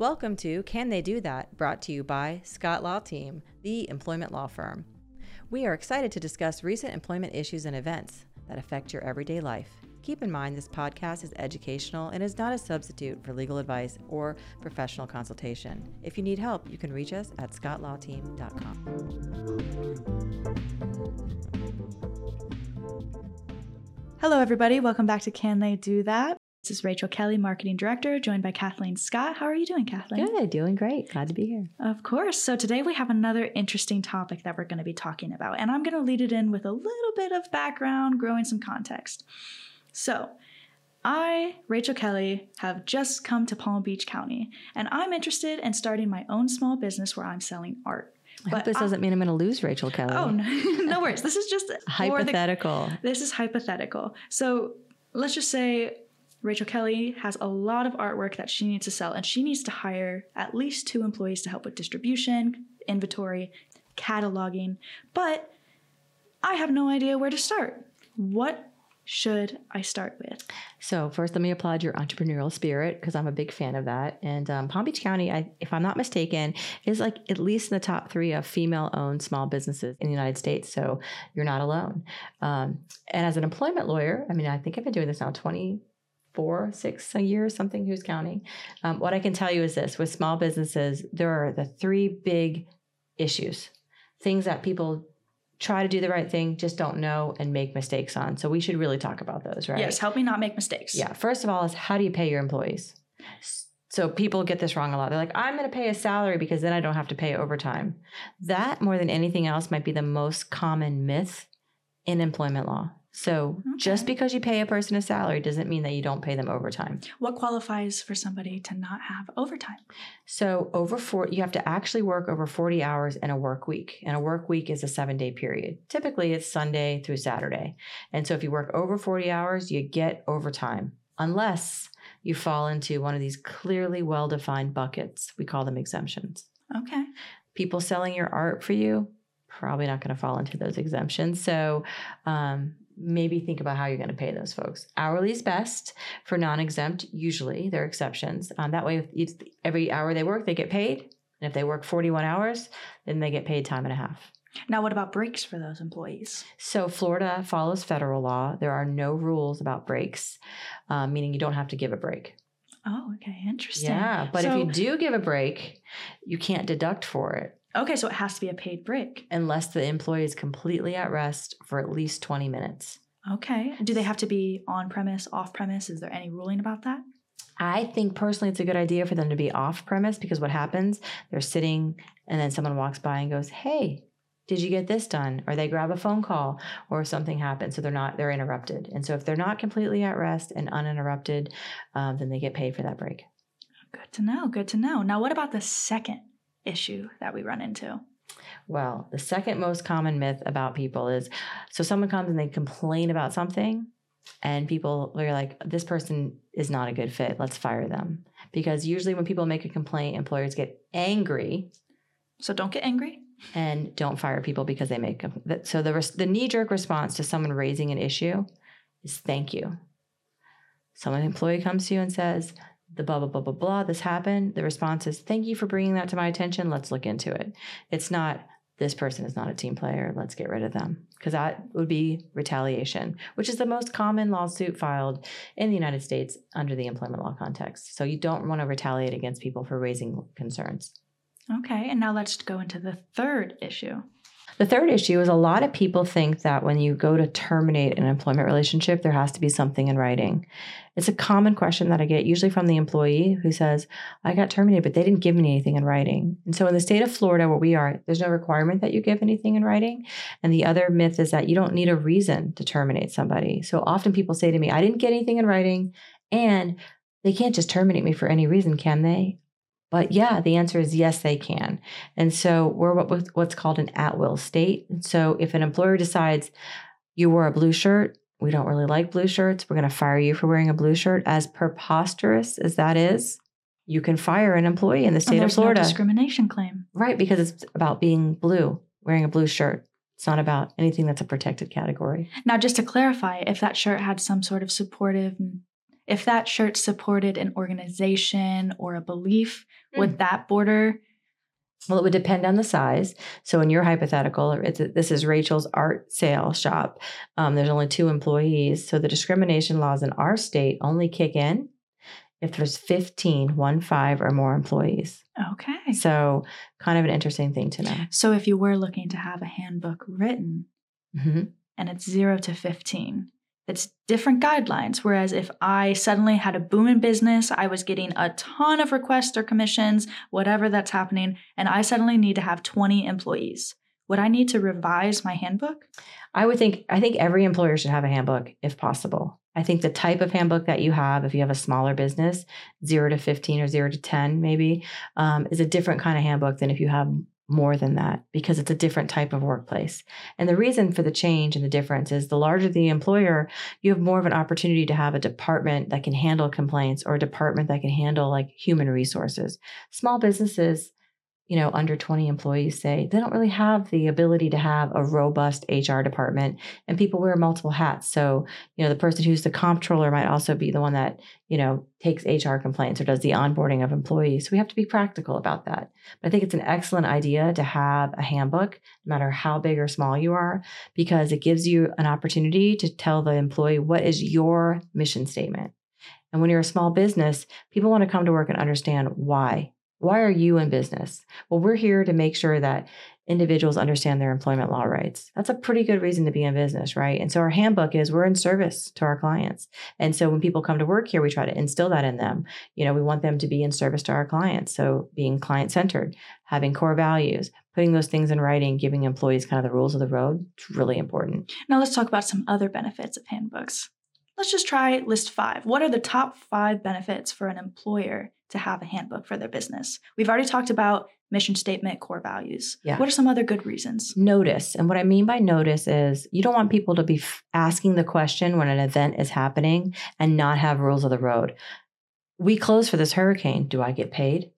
Welcome to Can They Do That? brought to you by Scott Law Team, the employment law firm. We are excited to discuss recent employment issues and events that affect your everyday life. Keep in mind this podcast is educational and is not a substitute for legal advice or professional consultation. If you need help, you can reach us at scottlawteam.com. Hello, everybody. Welcome back to Can They Do That? This is Rachel Kelly, Marketing Director, joined by Cathleen Scott. How are you doing, Cathleen? Good, doing great. Glad to be here. Of course. So, today we have another interesting topic that we're going to be talking about, and I'm going to lead it in with a little bit of background, growing some context. So, I, Rachel Kelly, have just come to Palm Beach County, and I'm interested in starting my own small business where I'm selling art. I hope this I, doesn't mean I'm going to lose Rachel Kelly. Oh, no, no worries. This is just hypothetical. The, this is hypothetical. So, let's just say Rachel Kelly has a lot of artwork that she needs to sell, and she needs to hire at least two employees to help with distribution, inventory, cataloging. But I have no idea where to start. What should I start with? So first, let me applaud your entrepreneurial spirit because I'm a big fan of that. And um, Palm Beach County, I, if I'm not mistaken, is like at least in the top three of female-owned small businesses in the United States. So you're not alone. Um, and as an employment lawyer, I mean, I think I've been doing this now 20 four, six a year, something, who's counting. Um, what I can tell you is this with small businesses, there are the three big issues, things that people try to do the right thing, just don't know and make mistakes on. So we should really talk about those, right? Yes, help me not make mistakes. Yeah. First of all, is how do you pay your employees? So people get this wrong a lot. They're like, I'm going to pay a salary because then I don't have to pay overtime. That, more than anything else, might be the most common myth in employment law. So okay. just because you pay a person a salary doesn't mean that you don't pay them overtime. What qualifies for somebody to not have overtime? So over four, you have to actually work over 40 hours in a work week. And a work week is a seven day period. Typically it's Sunday through Saturday. And so if you work over 40 hours, you get overtime unless you fall into one of these clearly well defined buckets. We call them exemptions. Okay. People selling your art for you, probably not going to fall into those exemptions. So, um, maybe think about how you're going to pay those folks. Hourly is best for non-exempt. Usually, there are exceptions. Um, that way, every hour they work, they get paid. And if they work 41 hours, then they get paid time and a half. Now, what about breaks for those employees? So, Florida follows federal law. There are no rules about breaks, um, meaning you don't have to give a break. Oh, okay. Interesting. Yeah. But so, if you do give a break, you can't deduct for it. Okay, so it has to be a paid break. Unless the employee is completely at rest for at least 20 minutes. Okay. Do they have to be on premise, off premise? Is there any ruling about that? I think personally it's a good idea for them to be off premise because what happens, they're sitting and then someone walks by and goes, Hey, did you get this done? Or they grab a phone call or something happens. So they're not, they're interrupted. And so if they're not completely at rest and uninterrupted, um, then they get paid for that break. Good to know. Good to know. Now, what about the second issue that we run into? Well, the second most common myth about people is so someone comes and they complain about something, and people are like, this person is not a good fit. Let's fire them. Because usually when people make a complaint, employers get angry. So don't get angry. And don't fire people because they make them. So the, the knee jerk response to someone raising an issue is thank you. Someone employee comes to you and says, the blah, blah, blah, blah, blah, this happened. The response is, thank you for bringing that to my attention. Let's look into it. It's not, this person is not a team player. Let's get rid of them. Because that would be retaliation, which is the most common lawsuit filed in the United States under the employment law context. So you don't want to retaliate against people for raising concerns. Okay. And now let's go into the third issue. The third issue is a lot of people think that when you go to terminate an employment relationship, there has to be something in writing. It's a common question that I get, usually from the employee who says, I got terminated, but they didn't give me anything in writing. And so in the state of Florida, where we are, there's no requirement that you give anything in writing. And the other myth is that you don't need a reason to terminate somebody. So often people say to me, I didn't get anything in writing, and they can't just terminate me for any reason, can they? But yeah, the answer is yes, they can. And so we're what, what's called an at will state. So if an employer decides you wore a blue shirt, we don't really like blue shirts, we're going to fire you for wearing a blue shirt, as preposterous as that is, you can fire an employee in the state of Florida. No discrimination claim. Right, because it's about being blue, wearing a blue shirt. It's not about anything that's a protected category. Now, just to clarify, if that shirt had some sort of supportive if that shirt supported an organization or a belief, Hmm. would that border? Well, it would depend on the size. So, in your hypothetical, it's this is Rachel's art sale shop. Um, there's only two employees. So, the discrimination laws in our state only kick in if there's 15, one five or more employees. Okay. So, kind of an interesting thing to know. So if you were looking to have a handbook written Mhm. and it's zero to 15, it's different guidelines. Whereas if I suddenly had a boom in business, I was getting a ton of requests or commissions, whatever that's happening, and I suddenly need to have 20 employees. Would I need to revise my handbook? I would think I think every employer should have a handbook if possible. I think the type of handbook that you have, if you have a smaller business, zero to 15 or zero to 10, maybe, um, is a different kind of handbook than if you have more than that because it's a different type of workplace. And the reason for the change and the difference is the larger the employer, you have more of an opportunity to have a department that can handle complaints or a department that can handle like human resources. Small businesses, you know, under 20 employees say they don't really have the ability to have a robust HR department and people wear multiple hats. So, you know, the person who's the comptroller might also be the one that, you know, takes HR complaints or does the onboarding of employees. So we have to be practical about that. But I think it's an excellent idea to have a handbook, no matter how big or small you are, because it gives you an opportunity to tell the employee what is your mission statement. And when you're a small business, people want to come to work and understand why. Why are you in business? Well, we're here to make sure that individuals understand their employment law rights. That's a pretty good reason to be in business, right? And so our handbook is we're in service to our clients. And so when people come to work here, we try to instill that in them. You know, we want them to be in service to our clients. So being client centered, having core values, putting those things in writing, giving employees kind of the rules of the road, it's really important. Now let's talk about some other benefits of handbooks. Let's just try list five. What are the top five benefits for an employer to have a handbook for their business? We've already talked about mission statement, core values. Yeah. What are some other good reasons? Notice. And what I mean by notice is you don't want people to be f- asking the question when an event is happening and not have rules of the road. We close for this hurricane. Do I get paid?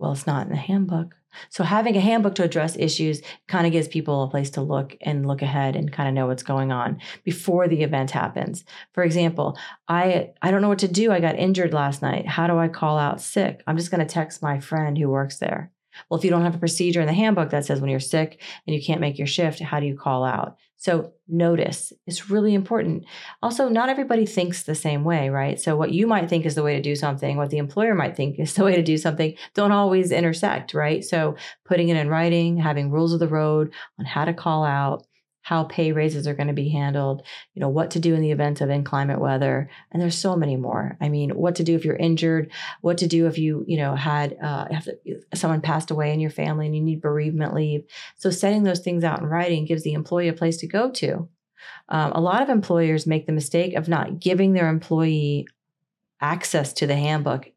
Well, it's not in the handbook. So having a handbook to address issues kind of gives people a place to look and look ahead and kind of know what's going on before the event happens. For example, I I don't know what to do. I got injured last night. How do I call out sick? I'm just going to text my friend who works there. Well, if you don't have a procedure in the handbook that says when you're sick and you can't make your shift, how do you call out? So, notice is really important. Also, not everybody thinks the same way, right? So, what you might think is the way to do something, what the employer might think is the way to do something, don't always intersect, right? So, putting it in writing, having rules of the road on how to call out, how pay raises are going to be handled, you know, what to do in the event of inclement weather, and there's so many more. I mean, what to do if you're injured, what to do if you, you know, had uh, someone passed away in your family and you need bereavement leave. So setting those things out in writing gives the employee a place to go to. Um, a lot of employers make the mistake of not giving their employee access to the handbook.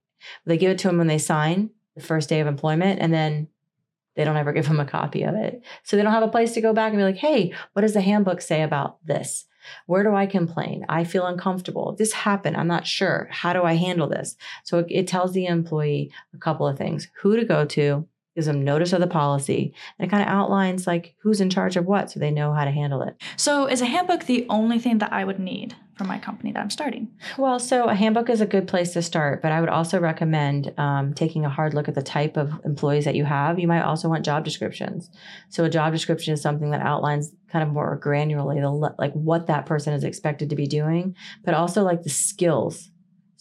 They give it to them when they sign the first day of employment, and then they don't ever give them a copy of it. So they don't have a place to go back and be like, hey, what does the handbook say about this? Where do I complain? I feel uncomfortable. This happened. I'm not sure. How do I handle this? So it, it tells the employee a couple of things who to go to, gives them notice of the policy, and it kind of outlines like who's in charge of what so they know how to handle it. So, is a handbook the only thing that I would need for my company that I'm starting? Well, so a handbook is a good place to start, but I would also recommend um, taking a hard look at the type of employees that you have. You might also want job descriptions. So a job description is something that outlines kind of more granularly the like what that person is expected to be doing, but also like the skills.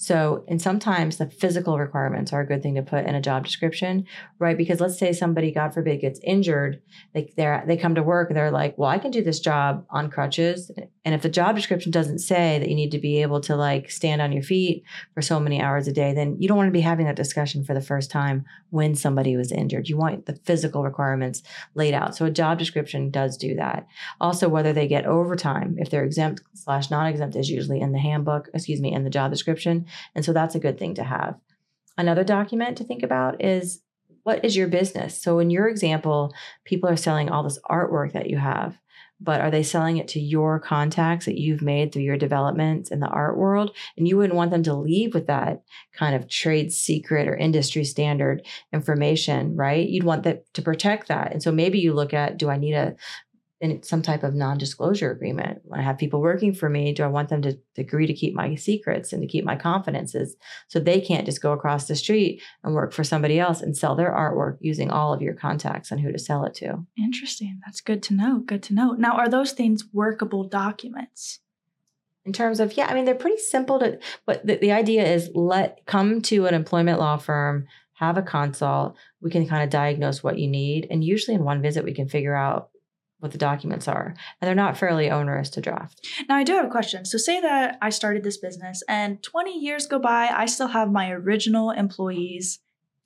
So, and sometimes the physical requirements are a good thing to put in a job description, right? Because let's say somebody, God forbid, gets injured, they they they come to work they're like, "Well, I can do this job on crutches." And if the job description doesn't say that you need to be able to like stand on your feet for so many hours a day, then you don't want to be having that discussion for the first time when somebody was injured. You want the physical requirements laid out. So a job description does do that. Also, whether they get overtime, if they're exempt slash non-exempt, is usually in the handbook, excuse me, in the job description. And so that's a good thing to have. Another document to think about is what is your business? So in your example, people are selling all this artwork that you have, but are they selling it to your contacts that you've made through your developments in the art world? And you wouldn't want them to leave with that kind of trade secret or industry standard information, right? You'd want that to protect that. And so maybe you look at do I need a in some type of non-disclosure agreement. When I have people working for me, do I want them to, to agree to keep my secrets and to keep my confidences so they can't just go across the street and work for somebody else and sell their artwork using all of your contacts and who to sell it to? Interesting. That's good to know. Good to know. Now, are those things workable documents? in terms of yeah i mean they're pretty simple to but the, the idea is let come to an employment law firm have a consult we can kind of diagnose what you need and usually in one visit we can figure out what the documents are and they're not fairly onerous to draft now i do have a question so say that i started this business and 20 years go by i still have my original employees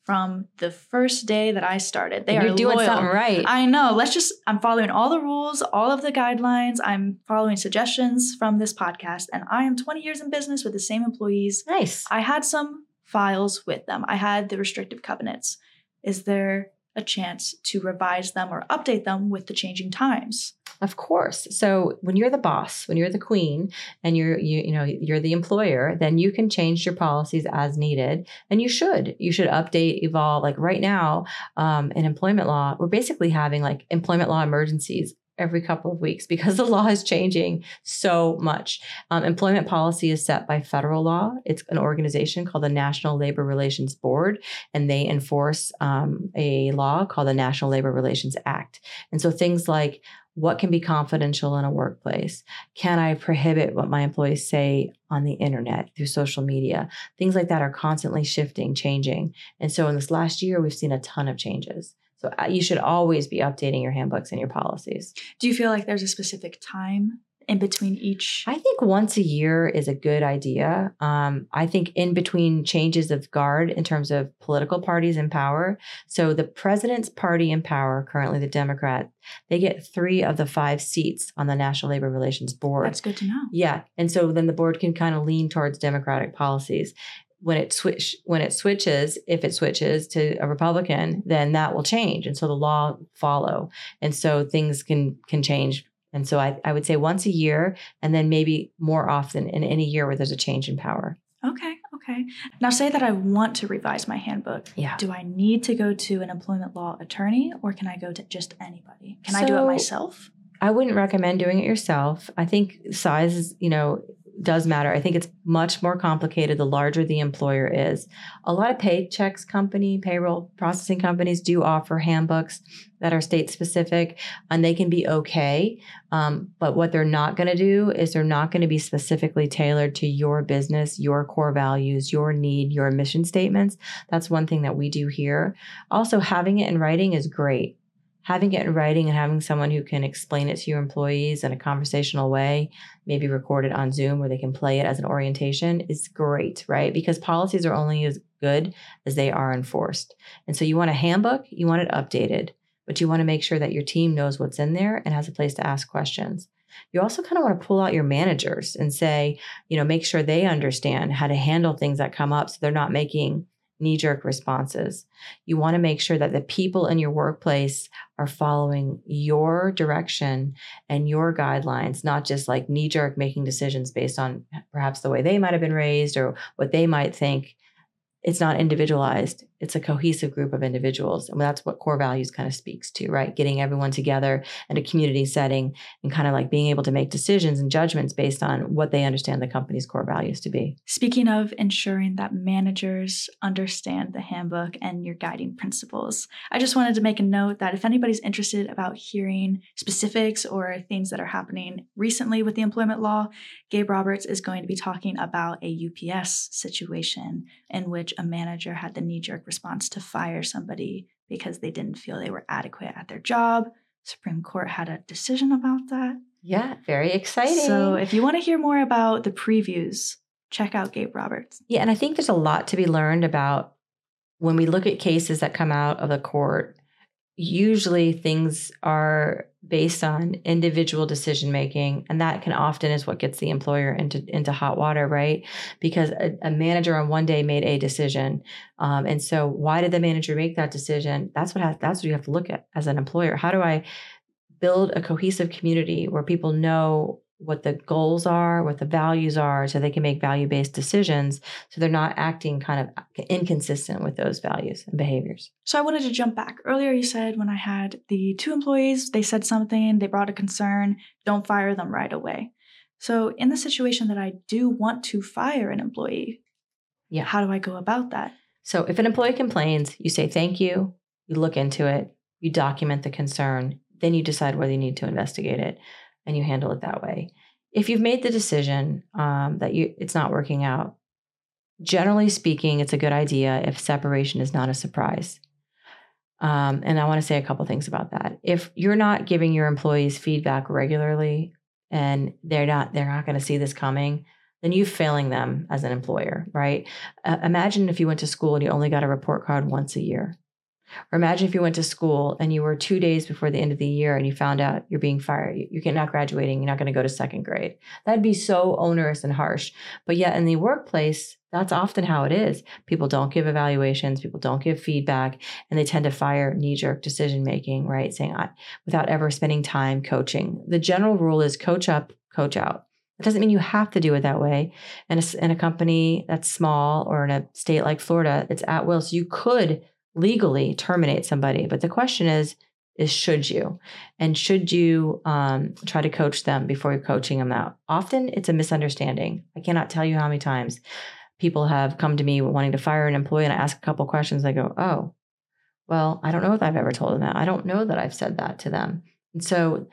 from the first day that I started. They You're are doing loyal. something right. I know. Let's just I'm following all the rules, all of the guidelines. I'm following suggestions from this podcast and I am 20 years in business with the same employees. nice. I had some files with them. I had the restrictive covenants. Is there a chance to revise them or update them with the changing times? Of course. So when you're the boss, when you're the queen and you're you you know you're the employer, then you can change your policies as needed and you should. You should update, evolve. Like right now, um, in employment law, we're basically having like employment law emergencies every couple of weeks because the law is changing so much. Um, employment policy is set by federal law. It's an organization called the National Labor Relations Board, and they enforce um, a law called the National Labor Relations Act. And so things like what can be confidential in a workplace? Can I prohibit what my employees say on the internet through social media? Things like that are constantly shifting, changing. And so in this last year, we've seen a ton of changes. So uh, you should always be updating your handbooks and your policies. Do you feel like there's a specific time in between each? I think once a year is a good idea. Um, I think in between changes of guard in terms of political parties in power. So the president's party in power, currently the Democrat, they get three of the five seats on the National Labor Relations Board. That's good to know. Yeah, and so then the board can kind of lean towards democratic policies. When it switch when it switches, if it switches to a Republican, then that will change, and so the law follow, and so things can can change. And so I, I would say once a year, and then maybe more often in any year where there's a change in power. Okay, okay. Now, say that I want to revise my handbook. Yeah. Do I need to go to an employment law attorney or can I go to just anybody? Can I do it myself? I wouldn't recommend doing it yourself. I think size is, you know, does matter. I think it's much more complicated the larger the employer is. A lot of paychecks company, payroll processing companies do offer handbooks that are state specific and they can be okay. Um, but what they're not going to do is they're not going to be specifically tailored to your business, your core values, your need, your mission statements. That's one thing that we do here. Also, having it in writing is great having it in writing and having someone who can explain it to your employees in a conversational way, maybe record it on Zoom where they can play it as an orientation is great, right? Because policies are only as good as they are enforced. And so you want a handbook, you want it updated, but you want to make sure that your team knows what's in there and has a place to ask questions. You also kind of want to pull out your managers and say, you know, make sure they understand how to handle things that come up so they're not making knee jerk responses. You want to make sure that the people in your workplace are following your direction and your guidelines, not just like knee jerk making decisions based on perhaps the way they might have been raised or what they might think. It's not individualized. It's a cohesive group of individuals. And that's what core values kind of speaks to, right? Getting everyone together in a community setting and kind of like being able to make decisions and judgments based on what they understand the company's core values to be. Speaking of ensuring that managers understand the handbook and your guiding principles, I just wanted to make a note that if anybody's interested about hearing specifics or things that are happening recently with the employment law, Gabe Roberts is going to be talking about a UPS situation in which a manager had the knee jerk response to fire somebody because they didn't feel they were adequate at their job. Supreme Court had a decision about that. Yeah, very exciting. So if you want to hear more about the previews, check out Gabe Roberts. Yeah, and I think there's a lot to be learned about when we look at cases that come out of the court. Usually things are based on individual decision making, and that can often is what gets the employer into into hot water, right? Because a, a manager on one day made a decision, um, and so why did the manager make that decision? That's what has, that's what you have to look at as an employer. How do I build a cohesive community where people know what the goals are, what the values are, so they can make value based decisions. So they're not acting kind of inconsistent with those values and behaviors. So I wanted to jump back. Earlier, you said when I had the two employees, they said something, they brought a concern, don't fire them right away. So in the situation that I do want to fire an employee, yeah. how do I go about that? So if an employee complains, you say thank you, you look into it, you document the concern, then you decide whether you need to investigate it and you handle it that way. If you've made the decision um, that you it's not working out, generally speaking, it's a good idea if separation is not a surprise. Um, and I want to say a couple things about that. If you're not giving your employees feedback regularly and they're not they're not going to see this coming, then you're failing them as an employer, right? Uh, imagine if you went to school and you only got a report card once a year. Or imagine if you went to school and you were two days before the end of the year and you found out you're being fired. You're not graduating. You're not going to go to second grade. That'd be so onerous and harsh. But yet in the workplace, that's often how it is. People don't give evaluations, people don't give feedback, and they tend to fire knee jerk decision making, right? Saying, without ever spending time coaching. The general rule is coach up, coach out. It doesn't mean you have to do it that way. And in a company that's small or in a state like Florida, it's at will. So you could legally terminate somebody. But the question is, is should you? And should you um, try to coach them before you're coaching them out? Often it's a misunderstanding. I cannot tell you how many times people have come to me wanting to fire an employee and I ask a couple questions. I go, oh, well, I don't know if I've ever told them that. I don't know that I've said that to them. And so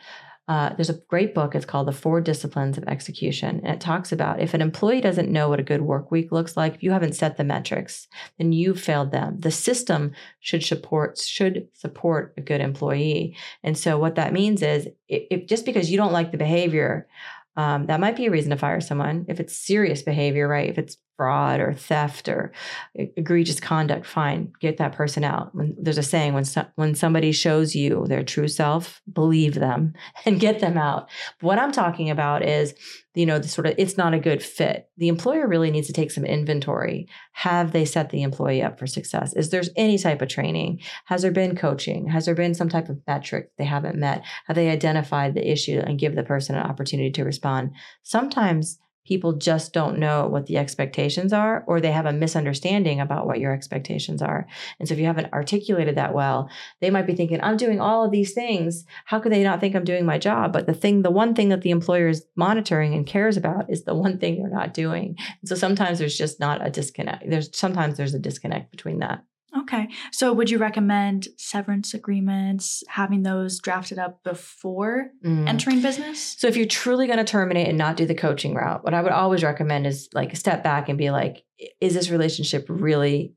uh, there's a great book. It's called The Four Disciplines of Execution. And it talks about if an employee doesn't know what a good work week looks like, if you haven't set the metrics, then you've failed them. The system should support should support a good employee. And so what that means is if, if just because you don't like the behavior, um, that might be a reason to fire someone if it's serious behavior, right? If it's fraud or theft or egregious conduct, fine, get that person out. When, there's a saying when so, when somebody shows you their true self, believe them and get them out. But what I'm talking about is, you know, the sort of it's not a good fit. The employer really needs to take some inventory. Have they set the employee up for success? Is there any type of training? Has there been coaching? Has there been some type of metric they haven't met? Have they identified the issue and give the person an opportunity to respond? Sometimes people just don't know what the expectations are or they have a misunderstanding about what your expectations are. And so if you haven't articulated that well, they might be thinking, I'm doing all of these things. How could they not think I'm doing my job? But the thing, the one thing that the employer is monitoring and cares about is the one thing you're not doing. And so sometimes there's just not a disconnect. There's sometimes there's a disconnect between that. Okay. So would you recommend severance agreements, having those drafted up before mm. entering business? So if you're truly going to terminate and not do the coaching route, what I would always recommend is like step back and be like, is this relationship really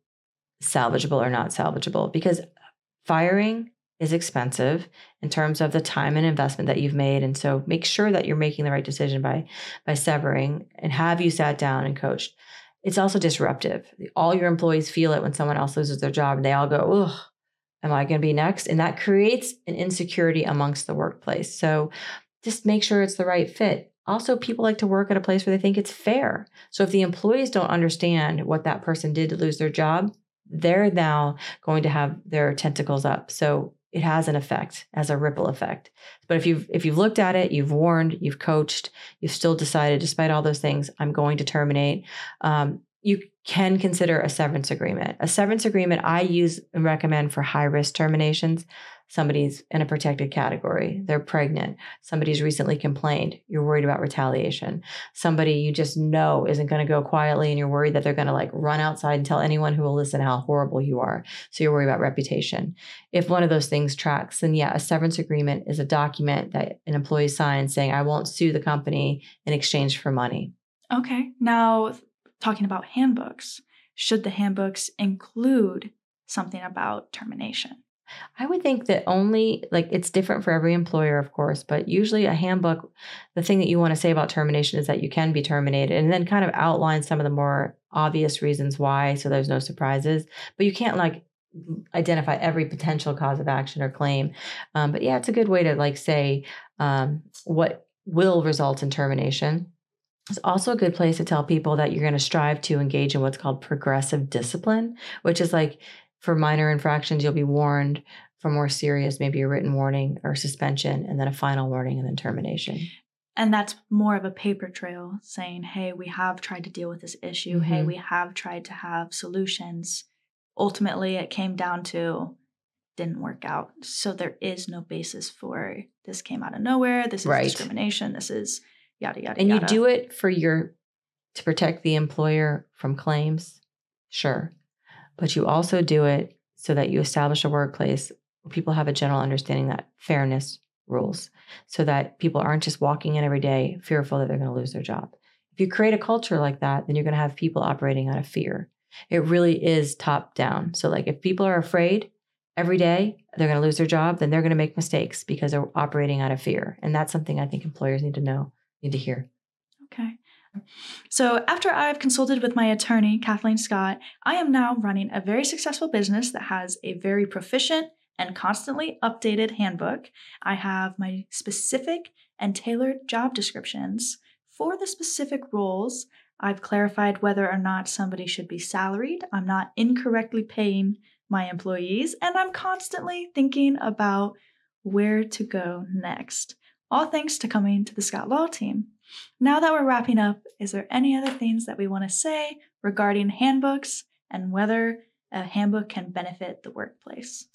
salvageable or not salvageable? Because firing is expensive in terms of the time and investment that you've made and so make sure that you're making the right decision by by severing and have you sat down and coached it's also disruptive. All your employees feel it when someone else loses their job they all go, Ugh, am I going to be next? And that creates an insecurity amongst the workplace. So just make sure it's the right fit. Also, people like to work at a place where they think it's fair. So if the employees don't understand what that person did to lose their job, they're now going to have their tentacles up. So it has an effect as a ripple effect. But if you've if you've looked at it, you've warned, you've coached, you've still decided, despite all those things, I'm going to terminate. Um, you can consider a severance agreement. A severance agreement I use and recommend for high risk terminations somebody's in a protected category, they're pregnant, somebody's recently complained, you're worried about retaliation, somebody you just know isn't going to go quietly and you're worried that they're going to like run outside and tell anyone who will listen how horrible you are. So you're worried about reputation. If one of those things tracks, then yeah, a severance agreement is a document that an employee signs saying, I won't sue the company in exchange for money. Okay. Now, talking about handbooks, should the handbooks include something about termination? I would think that only like it's different for every employer, of course, but usually a handbook, the thing that you want to say about termination is that you can be terminated and then kind of outline some of the more obvious reasons why so there's no surprises. But you can't like identify every potential cause of action or claim. Um, but yeah, it's a good way to like say um, what will result in termination. It's also a good place to tell people that you're going to strive to engage in what's called progressive discipline, which is like for minor infractions, you'll be warned. For more serious, maybe a written warning or suspension, and then a final warning and then termination. And that's more of a paper trail saying, hey, we have tried to deal with this issue. Hey, Mhm. we have tried to have solutions. Ultimately, it came down to didn't work out. So there is no basis for this came out of nowhere. This is Right. discrimination. This is yada, yada, and you do it for your to protect the employer from claims sure but you also do it so that you establish a workplace where people have a general understanding that fairness rules so that people aren't just walking in every day fearful that they're going to lose their job. If you create a culture like that then you're going to have people operating out of fear. It really is top down so like if people are afraid every day they're going to lose their job then they're going to make mistakes because they're operating out of fear. And that's something i think employers need to know need to hear. So, after I've consulted with my attorney, Cathleen Scott, I am now running a very successful business that has a very proficient and constantly updated handbook. I have my specific and tailored job descriptions for the specific roles. I've clarified whether or not somebody should be salaried. I'm not incorrectly paying my employees, and I'm constantly thinking about where to go next. All thanks to coming to the Scott Law team. Now that we're wrapping up, is there any other things that we want to say regarding handbooks and whether a handbook can benefit the workplace?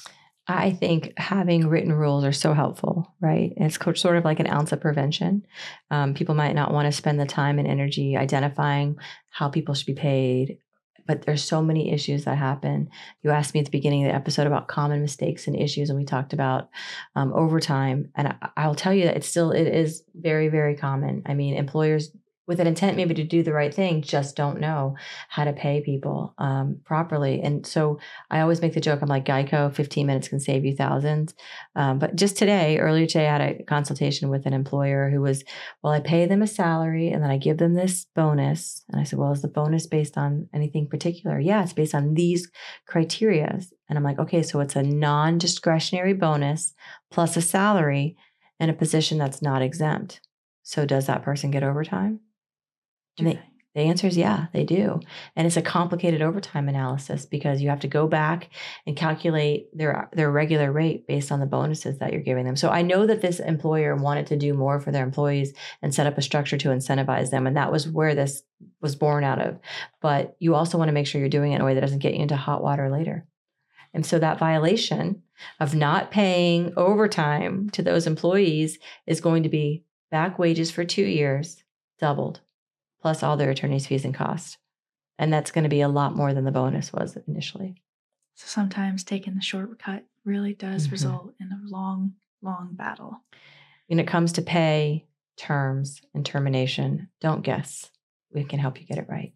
I think having written rules are so helpful, right? It's sort of like an ounce of prevention. Um, people might not want to spend the time and energy identifying how people should be paid, but there's so many issues that happen. You asked me at the beginning of the episode about common mistakes and issues, and we talked about um, overtime. And I, I'll tell you that it's still it is very very common. I mean, employers with an intent maybe to do the right thing just don't know how to pay people um, properly, and so I always make the joke. I'm like Geico, 15 minutes can save you thousands. Um, but just today, earlier today, I had a consultation with an employer who was, well, I pay them a salary and then I give them this bonus. And I said, well, is the bonus based on anything particular? Yeah, it's based on these criteria. And I'm like, okay, so it's a non discretionary bonus plus a salary in a position that's not exempt. So does that person get overtime? And they, the answer is yeah, they do. And it's a complicated overtime analysis because you have to go back and calculate their their regular rate based on the bonuses that you're giving them. So I know that this employer wanted to do more for their employees and set up a structure to incentivize them and that was where this was born out of. But you also want to make sure you're doing it in a way that doesn't get you into hot water later. And so that violation of not paying overtime to those employees is going to be back wages for 2 years doubled plus all their attorney's fees and costs. And that's going to be a lot more than the bonus was initially. So sometimes taking the shortcut really does Mhm. result in a long, long battle. When it comes to pay, terms, and termination, don't guess. We can help you get it right.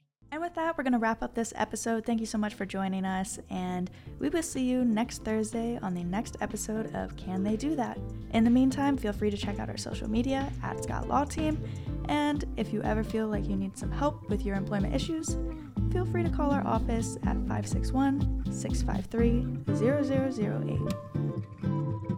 That, we're going to wrap up this episode. Thank you so much for joining us, and we will see you next Thursday on the next episode of Can They Do That? In the meantime, feel free to check out our social media at Scott Law Team, and if you ever feel like you need some help with your employment issues, feel free to call our office at 561 653 0008.